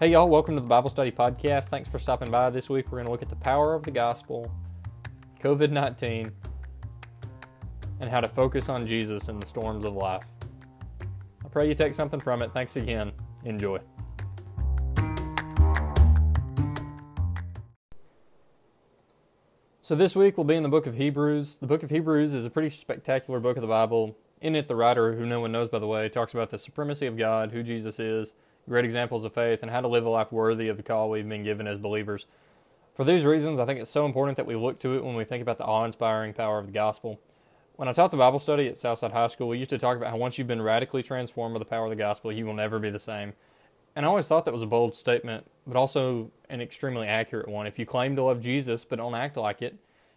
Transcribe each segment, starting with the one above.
Hey, y'all, welcome to the Bible Study Podcast. Thanks for stopping by this week. We're going to look at the power of the gospel, COVID 19, and how to focus on Jesus in the storms of life. I pray you take something from it. Thanks again. Enjoy. So, this week we'll be in the book of Hebrews. The book of Hebrews is a pretty spectacular book of the Bible. In it, the writer, who no one knows by the way, talks about the supremacy of God, who Jesus is, great examples of faith, and how to live a life worthy of the call we've been given as believers. For these reasons, I think it's so important that we look to it when we think about the awe inspiring power of the gospel. When I taught the Bible study at Southside High School, we used to talk about how once you've been radically transformed by the power of the gospel, you will never be the same. And I always thought that was a bold statement, but also an extremely accurate one. If you claim to love Jesus but don't act like it,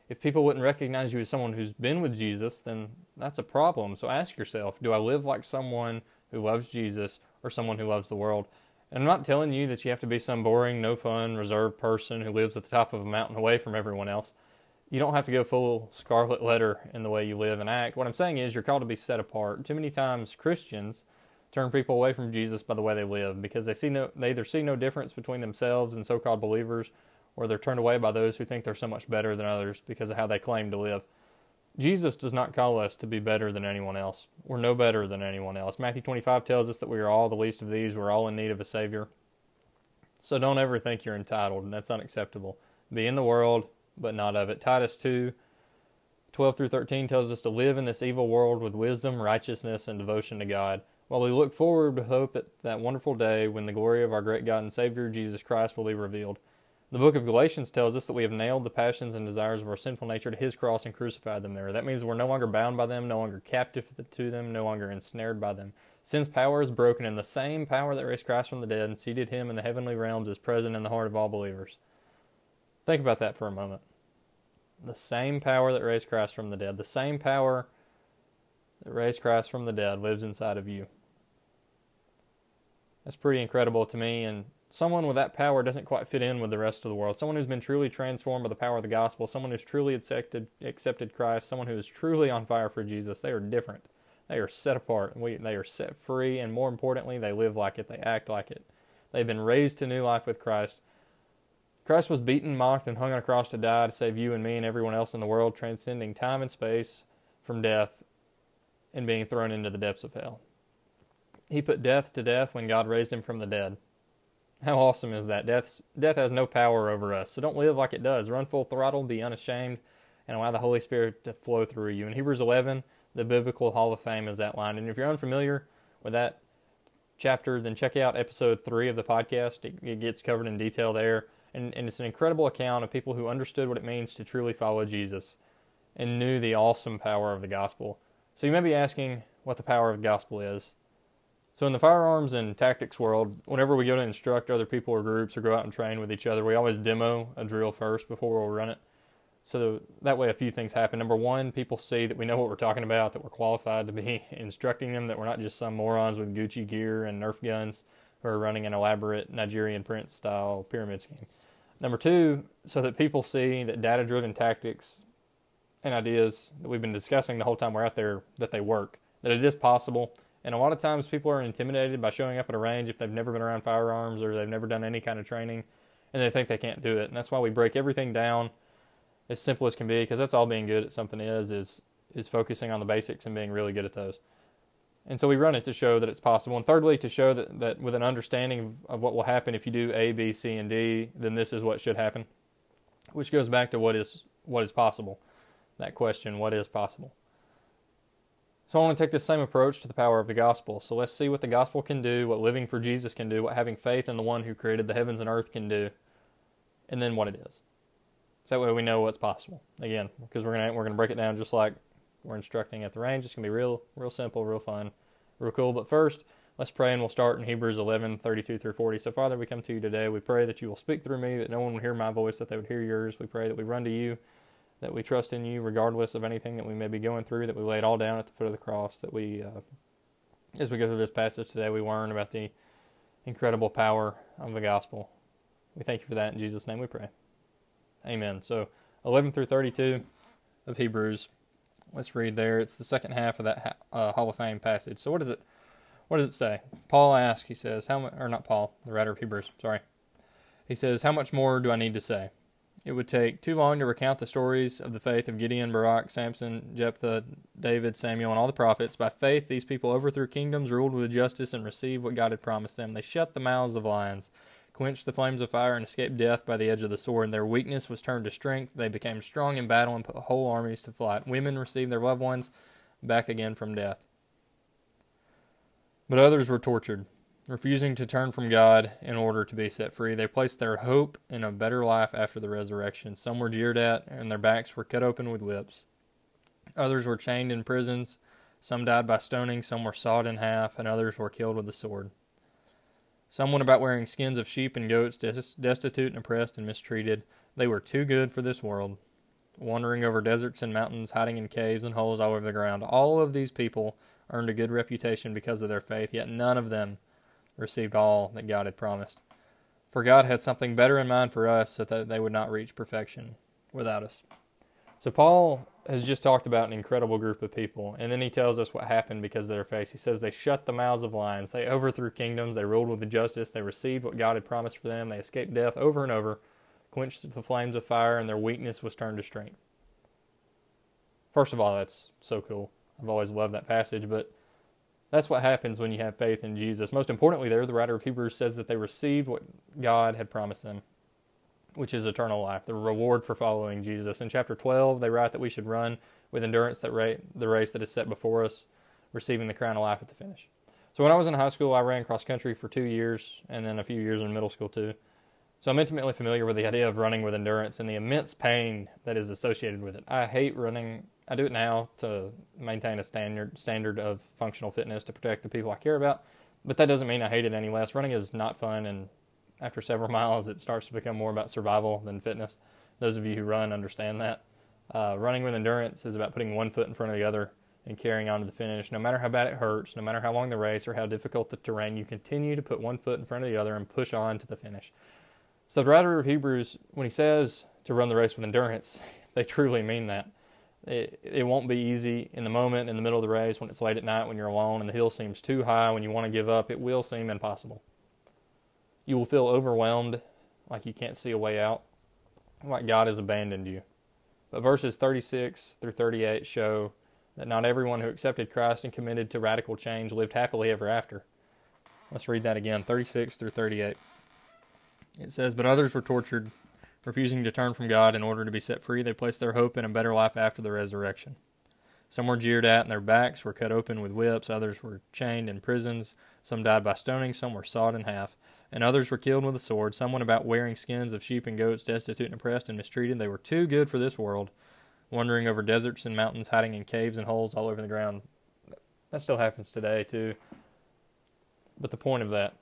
if people wouldn't recognize you as someone who's been with Jesus, then that's a problem. So ask yourself do I live like someone who loves Jesus or someone who loves the world? And I'm not telling you that you have to be some boring, no fun, reserved person who lives at the top of a mountain away from everyone else. You don't have to go full scarlet letter in the way you live and act. What I'm saying is you're called to be set apart. Too many times Christians turn people away from Jesus by the way they live because they see no they either see no difference between themselves and so-called believers or they're turned away by those who think they're so much better than others because of how they claim to live. Jesus does not call us to be better than anyone else. We're no better than anyone else. Matthew 25 tells us that we are all the least of these. We're all in need of a Savior. So don't ever think you're entitled, and that's unacceptable. Be in the world, but not of it. Titus 2 12 through 13 tells us to live in this evil world with wisdom, righteousness, and devotion to God. While we look forward with hope that that wonderful day when the glory of our great God and Savior Jesus Christ will be revealed. The book of Galatians tells us that we have nailed the passions and desires of our sinful nature to his cross and crucified them there. That means we're no longer bound by them, no longer captive to them, no longer ensnared by them. Since power is broken, and the same power that raised Christ from the dead and seated him in the heavenly realms is present in the heart of all believers. Think about that for a moment. The same power that raised Christ from the dead, the same power that raised Christ from the dead lives inside of you. That's pretty incredible to me, and someone with that power doesn't quite fit in with the rest of the world. Someone who's been truly transformed by the power of the gospel, someone who's truly accepted accepted Christ, someone who is truly on fire for Jesus. They are different. They are set apart. We, they are set free, and more importantly, they live like it. They act like it. They've been raised to new life with Christ. Christ was beaten, mocked, and hung on a cross to die to save you and me and everyone else in the world, transcending time and space from death and being thrown into the depths of hell. He put death to death when God raised him from the dead. How awesome is that? Death, death has no power over us. So don't live like it does. Run full throttle, be unashamed, and allow the Holy Spirit to flow through you. In Hebrews 11, the Biblical Hall of Fame is outlined. And if you're unfamiliar with that chapter, then check out episode 3 of the podcast. It, it gets covered in detail there. And, and it's an incredible account of people who understood what it means to truly follow Jesus and knew the awesome power of the gospel. So you may be asking what the power of the gospel is. So in the firearms and tactics world, whenever we go to instruct other people or groups or go out and train with each other, we always demo a drill first before we'll run it. So that way a few things happen. Number one, people see that we know what we're talking about, that we're qualified to be instructing them, that we're not just some morons with Gucci gear and Nerf guns who are running an elaborate Nigerian prince style pyramid scheme. Number two, so that people see that data driven tactics and ideas that we've been discussing the whole time we're out there, that they work, that it is possible and a lot of times people are intimidated by showing up at a range if they've never been around firearms or they've never done any kind of training and they think they can't do it. And that's why we break everything down as simple as can be because that's all being good at something is is is focusing on the basics and being really good at those. And so we run it to show that it's possible. And thirdly, to show that, that with an understanding of what will happen if you do A, B, C, and D, then this is what should happen. Which goes back to what is what is possible. That question, what is possible? So I want to take the same approach to the power of the gospel. So let's see what the gospel can do, what living for Jesus can do, what having faith in the one who created the heavens and earth can do, and then what it is. So that way we know what's possible. Again, because we're gonna we're gonna break it down just like we're instructing at the range. It's gonna be real, real simple, real fun, real cool. But first, let's pray and we'll start in Hebrews 11, 32 through 40. So Father, we come to you today. We pray that you will speak through me, that no one will hear my voice, that they would hear yours. We pray that we run to you that we trust in you regardless of anything that we may be going through, that we lay it all down at the foot of the cross, that we, uh, as we go through this passage today, we learn about the incredible power of the gospel. We thank you for that. In Jesus' name we pray. Amen. So, 11 through 32 of Hebrews. Let's read there. It's the second half of that uh, Hall of Fame passage. So, what does it what does it say? Paul asks, he says, how much, or not Paul, the writer of Hebrews, sorry. He says, How much more do I need to say? It would take too long to recount the stories of the faith of Gideon, Barak, Samson, Jephthah, David, Samuel, and all the prophets. By faith, these people overthrew kingdoms, ruled with justice, and received what God had promised them. They shut the mouths of lions, quenched the flames of fire, and escaped death by the edge of the sword. And their weakness was turned to strength. They became strong in battle and put whole armies to flight. Women received their loved ones back again from death. But others were tortured refusing to turn from God in order to be set free. They placed their hope in a better life after the resurrection. Some were jeered at, and their backs were cut open with whips. Others were chained in prisons. Some died by stoning, some were sawed in half, and others were killed with the sword. Some went about wearing skins of sheep and goats, destitute and oppressed and mistreated. They were too good for this world, wandering over deserts and mountains, hiding in caves and holes all over the ground. All of these people earned a good reputation because of their faith, yet none of them received all that God had promised. For God had something better in mind for us so that they would not reach perfection without us. So Paul has just talked about an incredible group of people, and then he tells us what happened because of their faith. He says they shut the mouths of lions, they overthrew kingdoms, they ruled with justice, they received what God had promised for them, they escaped death over and over, quenched the flames of fire, and their weakness was turned to strength. First of all, that's so cool. I've always loved that passage, but that's what happens when you have faith in Jesus. Most importantly, there, the writer of Hebrews says that they received what God had promised them, which is eternal life, the reward for following Jesus. In chapter 12, they write that we should run with endurance that ra- the race that is set before us, receiving the crown of life at the finish. So when I was in high school, I ran cross country for two years, and then a few years in middle school too. So I'm intimately familiar with the idea of running with endurance and the immense pain that is associated with it. I hate running I do it now to maintain a standard standard of functional fitness to protect the people I care about. But that doesn't mean I hate it any less. Running is not fun, and after several miles, it starts to become more about survival than fitness. Those of you who run understand that. Uh, running with endurance is about putting one foot in front of the other and carrying on to the finish. No matter how bad it hurts, no matter how long the race or how difficult the terrain, you continue to put one foot in front of the other and push on to the finish. So the writer of Hebrews, when he says to run the race with endurance, they truly mean that. It, it won't be easy in the moment, in the middle of the race, when it's late at night, when you're alone and the hill seems too high, when you want to give up. It will seem impossible. You will feel overwhelmed, like you can't see a way out, like God has abandoned you. But verses 36 through 38 show that not everyone who accepted Christ and committed to radical change lived happily ever after. Let's read that again 36 through 38. It says, But others were tortured Refusing to turn from God in order to be set free, they placed their hope in a better life after the resurrection. Some were jeered at, and their backs were cut open with whips. Others were chained in prisons. Some died by stoning. Some were sawed in half. And others were killed with a sword. Some went about wearing skins of sheep and goats, destitute and oppressed and mistreated. They were too good for this world, wandering over deserts and mountains, hiding in caves and holes all over the ground. That still happens today, too. But the point of that,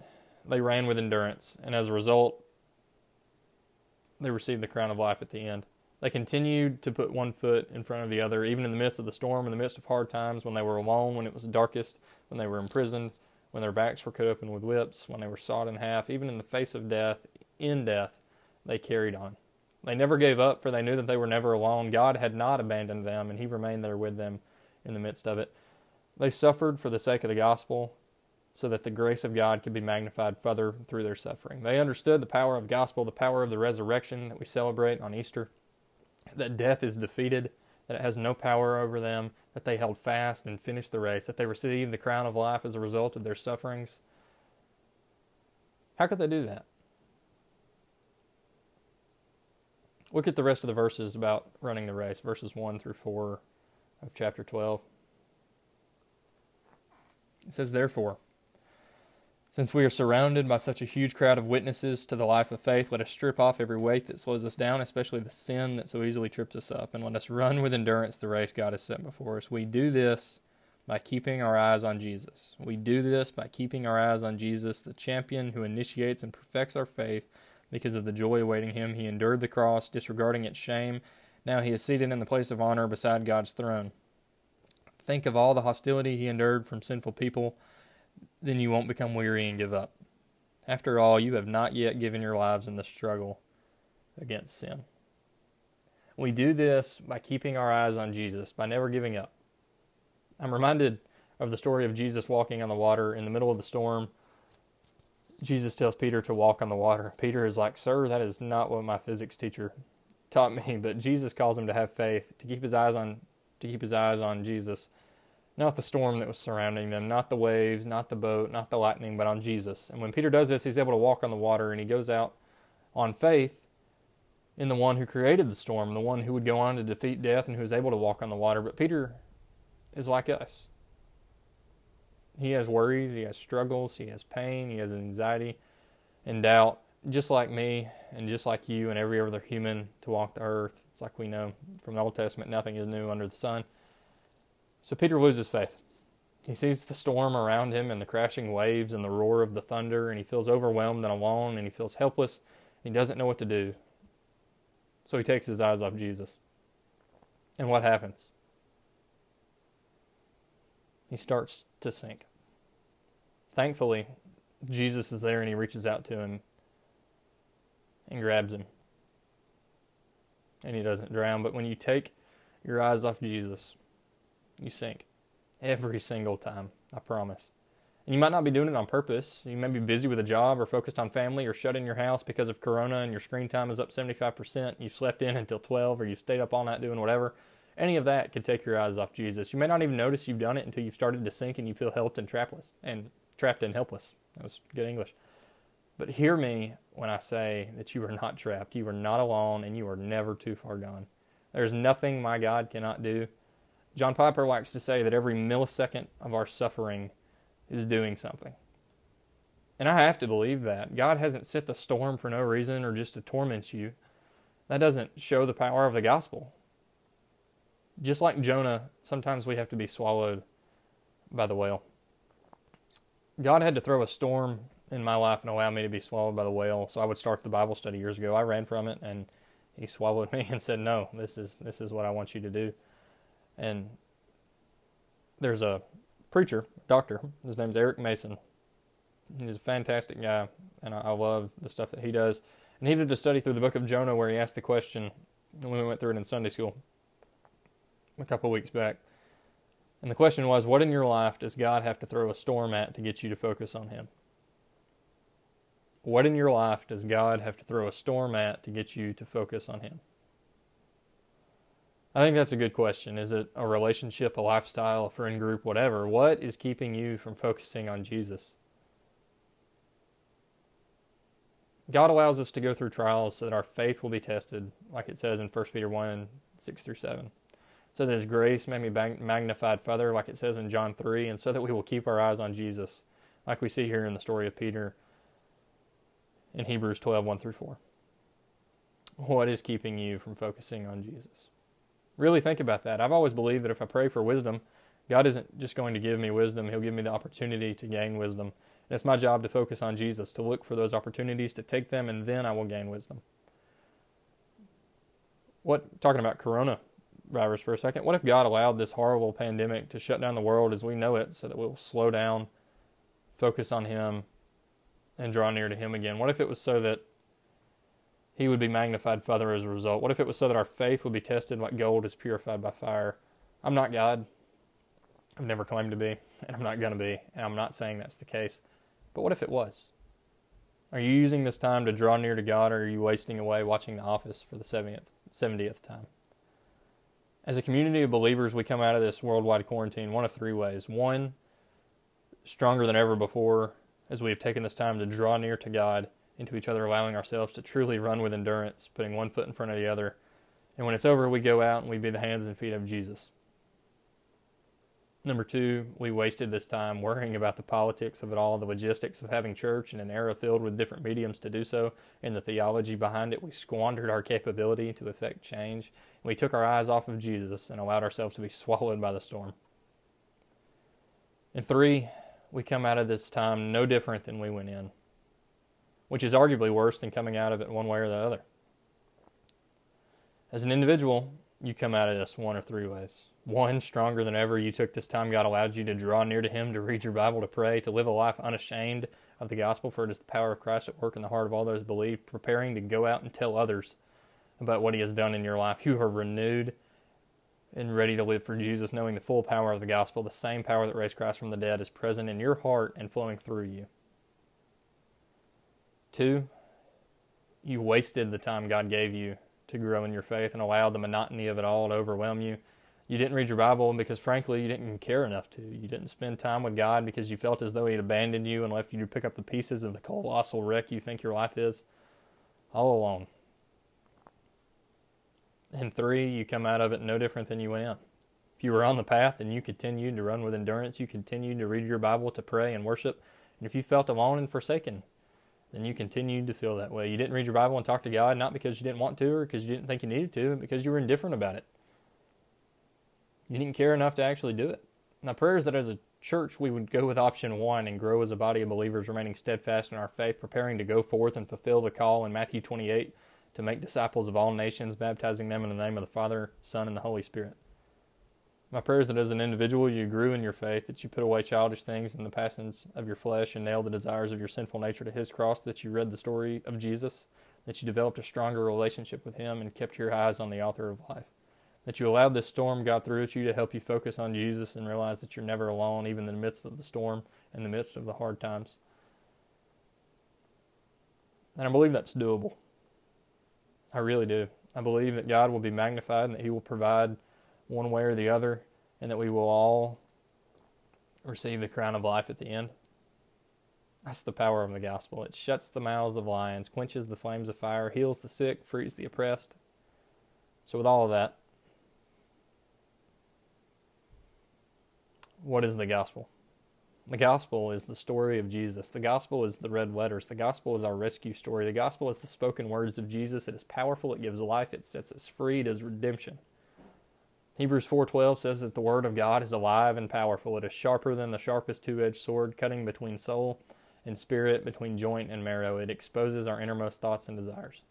they ran with endurance, and as a result, they received the crown of life at the end. They continued to put one foot in front of the other, even in the midst of the storm, in the midst of hard times, when they were alone, when it was darkest, when they were imprisoned, when their backs were cut open with whips, when they were sawed in half, even in the face of death, in death, they carried on. They never gave up, for they knew that they were never alone. God had not abandoned them, and He remained there with them in the midst of it. They suffered for the sake of the gospel, so that the grace of God could be magnified further through their suffering. They understood the power of gospel, the power of the resurrection that we celebrate on Easter, that death is defeated, that it has no power over them, that they held fast and finished the race, that they received the crown of life as a result of their sufferings. How could they do that? Look at the rest of the verses about running the race, verses 1 through 4 of chapter 12. It says, Therefore, since we are surrounded by such a huge crowd of witnesses to the life of faith, let us strip off every weight that slows us down, especially the sin that so easily trips us up, and let us run with endurance the race God has set before us. We do this by keeping our eyes on Jesus. We do this by keeping our eyes on Jesus, the champion who initiates and perfects our faith because of the joy awaiting him. He endured the cross, disregarding its shame. Now he is seated in the place of honor beside God's throne. Think of all the hostility he endured from sinful people then you won't become weary and give up. After all, you have not yet given your lives in the struggle against sin. We do this by keeping our eyes on Jesus, by never giving up. I'm reminded of the story of Jesus walking on the water in the middle of the storm. Jesus tells Peter to walk on the water. Peter is like, Sir, that is not what my physics teacher taught me. But Jesus calls him to have faith, to keep his eyes on to keep his eyes on Jesus. Not the storm that was surrounding them, not the waves, not the boat, not the lightning, but on Jesus. And when Peter does this, he's able to walk on the water and he goes out on faith in the one who created the storm, the one who would go on to defeat death and who is able to walk on the water. But Peter is like us. He has worries, he has struggles, he has pain, he has anxiety and doubt, just like me and just like you and every other human to walk the earth. It's like we know from the Old Testament nothing is new under the sun. So Peter loses faith. He sees the storm around him and the crashing waves and the roar of the thunder, and he feels overwhelmed and alone, and he feels helpless. He doesn't know what to do. So he takes his eyes off Jesus. And what happens? He starts to sink. Thankfully, Jesus is there and he reaches out to him and grabs him. And he doesn't drown. But when you take your eyes off Jesus, you sink. Every single time, I promise. And you might not be doing it on purpose. You may be busy with a job or focused on family or shut in your house because of corona and your screen time is up 75%. You've slept in until 12 or you've stayed up all night doing whatever. Any of that could take your eyes off Jesus. You may not even notice you've done it until you've started to sink and you feel helped and trapless and trapped and helpless. That was good English. But hear me when I say that you are not trapped. You are not alone and you are never too far gone. There's nothing my God cannot do. John Piper likes to say that every millisecond of our suffering is doing something. And I have to believe that. God hasn't set the storm for no reason or just to torment you. That doesn't show the power of the gospel. Just like Jonah, sometimes we have to be swallowed by the whale. God had to throw a storm in my life and allow me to be swallowed by the whale so I would start the Bible study years ago. I ran from it and he swallowed me and said, "No, this is this is what I want you to do." And there's a preacher, doctor. His name's Eric Mason. He's a fantastic guy, and I, love the stuff that he does. And he did a study through the book of Jonah where he asked the question, and we went through it in Sunday school a couple weeks back. And the question was, what in your life does God have to throw a storm at to get you to focus on Him? What in your life does God have to throw a storm at to get you to focus on Him? I think that's a good question. Is it a relationship, a lifestyle, a friend group, whatever? What is keeping you from focusing on Jesus? God allows us to go through trials so that our faith will be tested, like it says in 1 Peter 1 6 through 7. So that his grace may be magnified further, like it says in John 3, and so that we will keep our eyes on Jesus, like we see here in the story of Peter in Hebrews 12 1 through 4. What is keeping you from focusing on Jesus? Really think about that. I've always believed that if I pray for wisdom, God isn't just going to give me wisdom, He'll give me the opportunity to gain wisdom. And it's my job to focus on Jesus, to look for those opportunities, to take them, and then I will gain wisdom. What, talking about coronavirus for a second, what if God allowed this horrible pandemic to shut down the world as we know it so that we'll slow down, focus on Him, and draw near to Him again? What if it was so that he would be magnified further as a result? What if it was so that our faith would be tested like gold is purified by fire? I'm not God. I've never claimed to be, and I'm not going to be, and I'm not saying that's the case. But what if it was? Are you using this time to draw near to God, or are you wasting away watching The Office for the 70th, 70th time? As a community of believers, we come out of this worldwide quarantine one of three ways. One, stronger than ever before, as we have taken this time to draw near to God into each other, allowing ourselves to truly run with endurance, putting one foot in front of the other. And when it's over, we go out and we be the hands and feet of Jesus. Number two, we wasted this time worrying about the politics of it all, the logistics of having church in an era filled with different mediums to do so, and the theology behind it. We squandered our capability to effect change. We took our eyes off of Jesus and allowed ourselves to be swallowed by the storm. And three, we come out of this time no different than we went in which is arguably worse than coming out of it one way or the other. As an individual, you come out of this one or three ways. One, stronger than ever, you took this time God allowed you to draw near to Him, to read your Bible, to pray, to live a life unashamed of the gospel, for it is the power of Christ at work in the heart of all those who believe, preparing to go out and tell others about what He has done in your life. You are renewed and ready to live for Jesus, knowing the full power of the gospel, the same power that raised Christ from the dead, is present in your heart and flowing through you. Two, you wasted the time God gave you to grow in your faith and allowed the monotony of it all to overwhelm you. You didn't read your Bible because, frankly, you didn't care enough to. You didn't spend time with God because you felt as though He had abandoned you and left you to pick up the pieces of the colossal wreck you think your life is all alone. And three, you come out of it no different than you went in. If you were on the path and you continued to run with endurance, you continued to read your Bible, to pray and worship, and if you felt alone and forsaken, then you continued to feel that way. You didn't read your Bible and talk to God, not because you didn't want to or because you didn't think you needed to, but because you were indifferent about it. You didn't care enough to actually do it. My prayer is that as a church, we would go with option one and grow as a body of believers, remaining steadfast in our faith, preparing to go forth and fulfill the call in Matthew 28 to make disciples of all nations, baptizing them in the name of the Father, Son, and the Holy Spirit. My prayer is that as an individual you grew in your faith, that you put away childish things and the passions of your flesh and nailed the desires of your sinful nature to his cross, that you read the story of Jesus, that you developed a stronger relationship with him and kept your eyes on the author of life. That you allowed this storm God threw at you to help you focus on Jesus and realize that you're never alone, even in the midst of the storm, in the midst of the hard times. And I believe that's doable. I really do. I believe that God will be magnified and that He will provide one way or the other, and that we will all receive the crown of life at the end. That's the power of the gospel. It shuts the mouths of lions, quenches the flames of fire, heals the sick, frees the oppressed. So, with all of that, what is the gospel? The gospel is the story of Jesus. The gospel is the red letters. The gospel is our rescue story. The gospel is the spoken words of Jesus. It is powerful. It gives life. It sets us free. It is redemption. Hebrews 4:12 says that the word of God is alive and powerful. It is sharper than the sharpest two-edged sword, cutting between soul and spirit, between joint and marrow. It exposes our innermost thoughts and desires.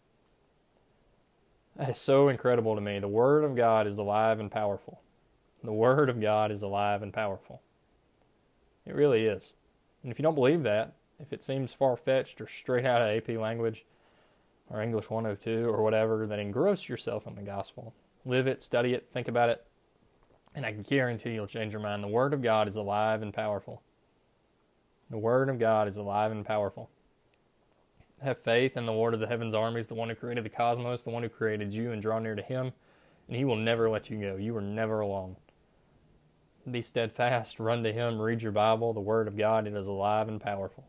That is so incredible to me. The word of God is alive and powerful. The word of God is alive and powerful. It really is. And if you don't believe that, if it seems far-fetched or straight out of AP language or English 102 or whatever, then engross yourself in the gospel live it, study it, think about it, and I can guarantee you'll change your mind. The Word of God is alive and powerful. The Word of God is alive and powerful. Have faith in the Lord of the heavens armies, the one who created the cosmos, the one who created you, and draw near to Him, and He will never let you go. You are never alone. Be steadfast, run to Him, read your Bible, the Word of God, it is alive and powerful.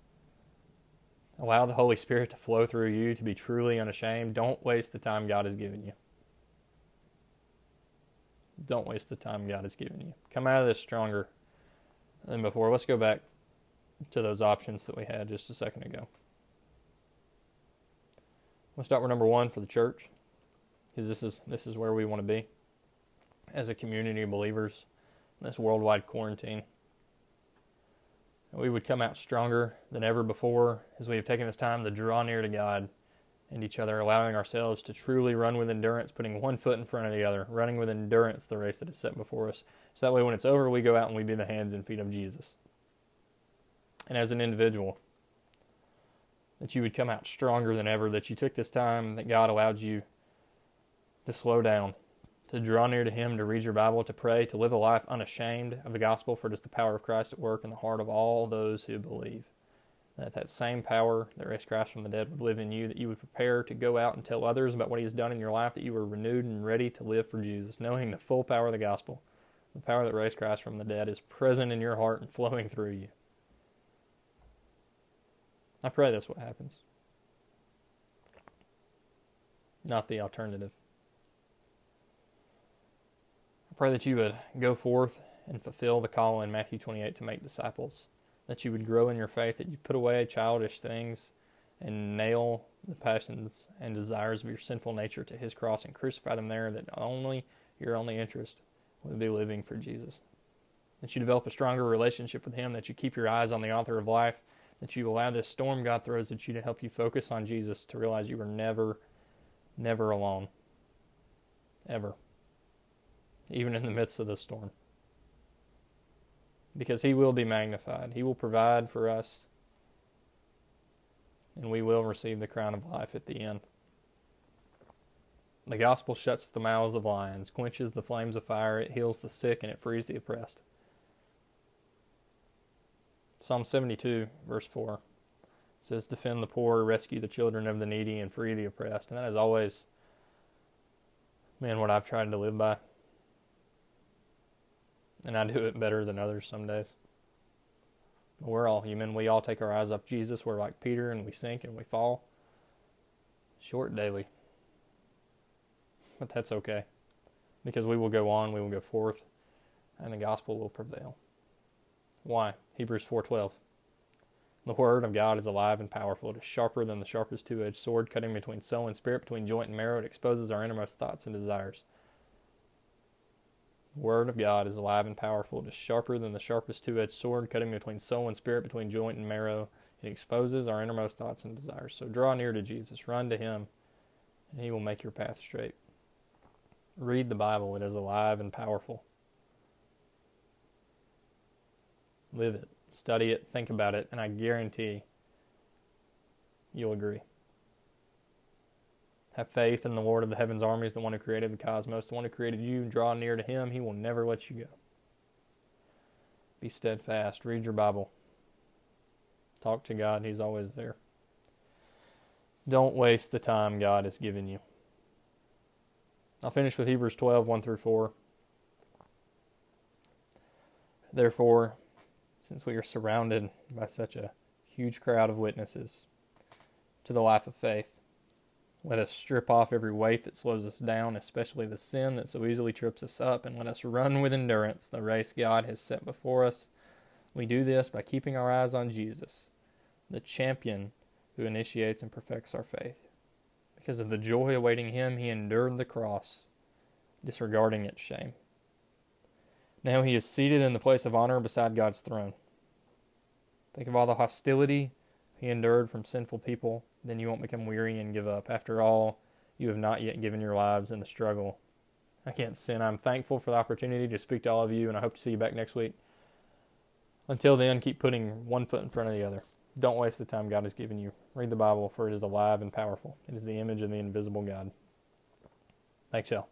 Allow the Holy Spirit to flow through you to be truly unashamed. Don't waste the time God has given you. Don't waste the time God has given you. Come out of this stronger than before. Let's go back to those options that we had just a second ago. We'll start with number one for the church, because this is this is where we want to be as a community of believers in this worldwide quarantine. We would come out stronger than ever before as we have taken this time to draw near to God and each other, allowing ourselves to truly run with endurance, putting one foot in front of the other, running with endurance the race that is set before us. So that way, when it's over, we go out and we be the hands and feet of Jesus. And as an individual, that you would come out stronger than ever, that you took this time, that God allowed you to slow down, to draw near to Him, to read your Bible, to pray, to live a life unashamed of the gospel, for it is the power of Christ at work in the heart of all those who believe that that same power that raised Christ from the dead would live in you, that you would prepare to go out and tell others about what He has done in your life, that you were renewed and ready to live for Jesus, knowing the full power of the gospel. The power that raised Christ from the dead is present in your heart and flowing through you. I pray that's what happens, not the alternative. I pray that you would go forth and fulfill the call in Matthew 28 to make disciples that you would grow in your faith, that you put away childish things and nail the passions and desires of your sinful nature to his cross and crucify them there, that only your only interest would be living for Jesus. That you develop a stronger relationship with him, that you keep your eyes on the author of life, that you allow this storm God throws at you to help you focus on Jesus, to realize you are never, never alone. Ever. Even in the midst of the storm because he will be magnified. He will provide for us, and we will receive the crown of life at the end. The gospel shuts the mouths of lions, quenches the flames of fire, it heals the sick, and it frees the oppressed. Psalm 72, verse 4 says, Defend the poor, rescue the children of the needy, and free the oppressed. And that is always, man, what I've tried to live by. And I do it better than others some days. But we're all human. We all take our eyes off Jesus. We're like Peter, and we sink and we fall. Short daily. But that's okay. Because we will go on, we will go forth, and the gospel will prevail. Why? Hebrews 4:12. The word of God is alive and powerful. It is sharper than the sharpest two-edged sword, cutting between soul and spirit, between joint and marrow. It exposes our innermost thoughts and desires. The word of God is alive and powerful. It is sharper than the sharpest two-edged sword, cutting between soul and spirit, between joint and marrow. It exposes our innermost thoughts and desires. So draw near to Jesus, run to him, and he will make your path straight. Read the Bible. It is alive and powerful. Live it, study it, think about it, and I guarantee you'll agree. Have faith in the Lord of the heavens armies, the one who created the cosmos, the one who created you. Draw near to him. He will never let you go. Be steadfast. Read your Bible. Talk to God. He's always there. Don't waste the time God has given you. I'll finish with Hebrews 12, 1 through 4. Therefore, since we are surrounded by such a huge crowd of witnesses to the life of faith. Let us strip off every weight that slows us down, especially the sin that so easily trips us up, and let us run with endurance the race God has set before us. We do this by keeping our eyes on Jesus, the champion who initiates and perfects our faith. Because of the joy awaiting him, he endured the cross, disregarding its shame. Now he is seated in the place of honor beside God's throne. Think of all the hostility he endured from sinful people. Then you won't become weary and give up. After all, you have not yet given your lives in the struggle against sin. I'm thankful for the opportunity to speak to all of you, and I hope to see you back next week. Until then, keep putting one foot in front of the other. Don't waste the time God has given you. Read the Bible, for it is alive and powerful. It is the image of the invisible God. Thanks, y'all.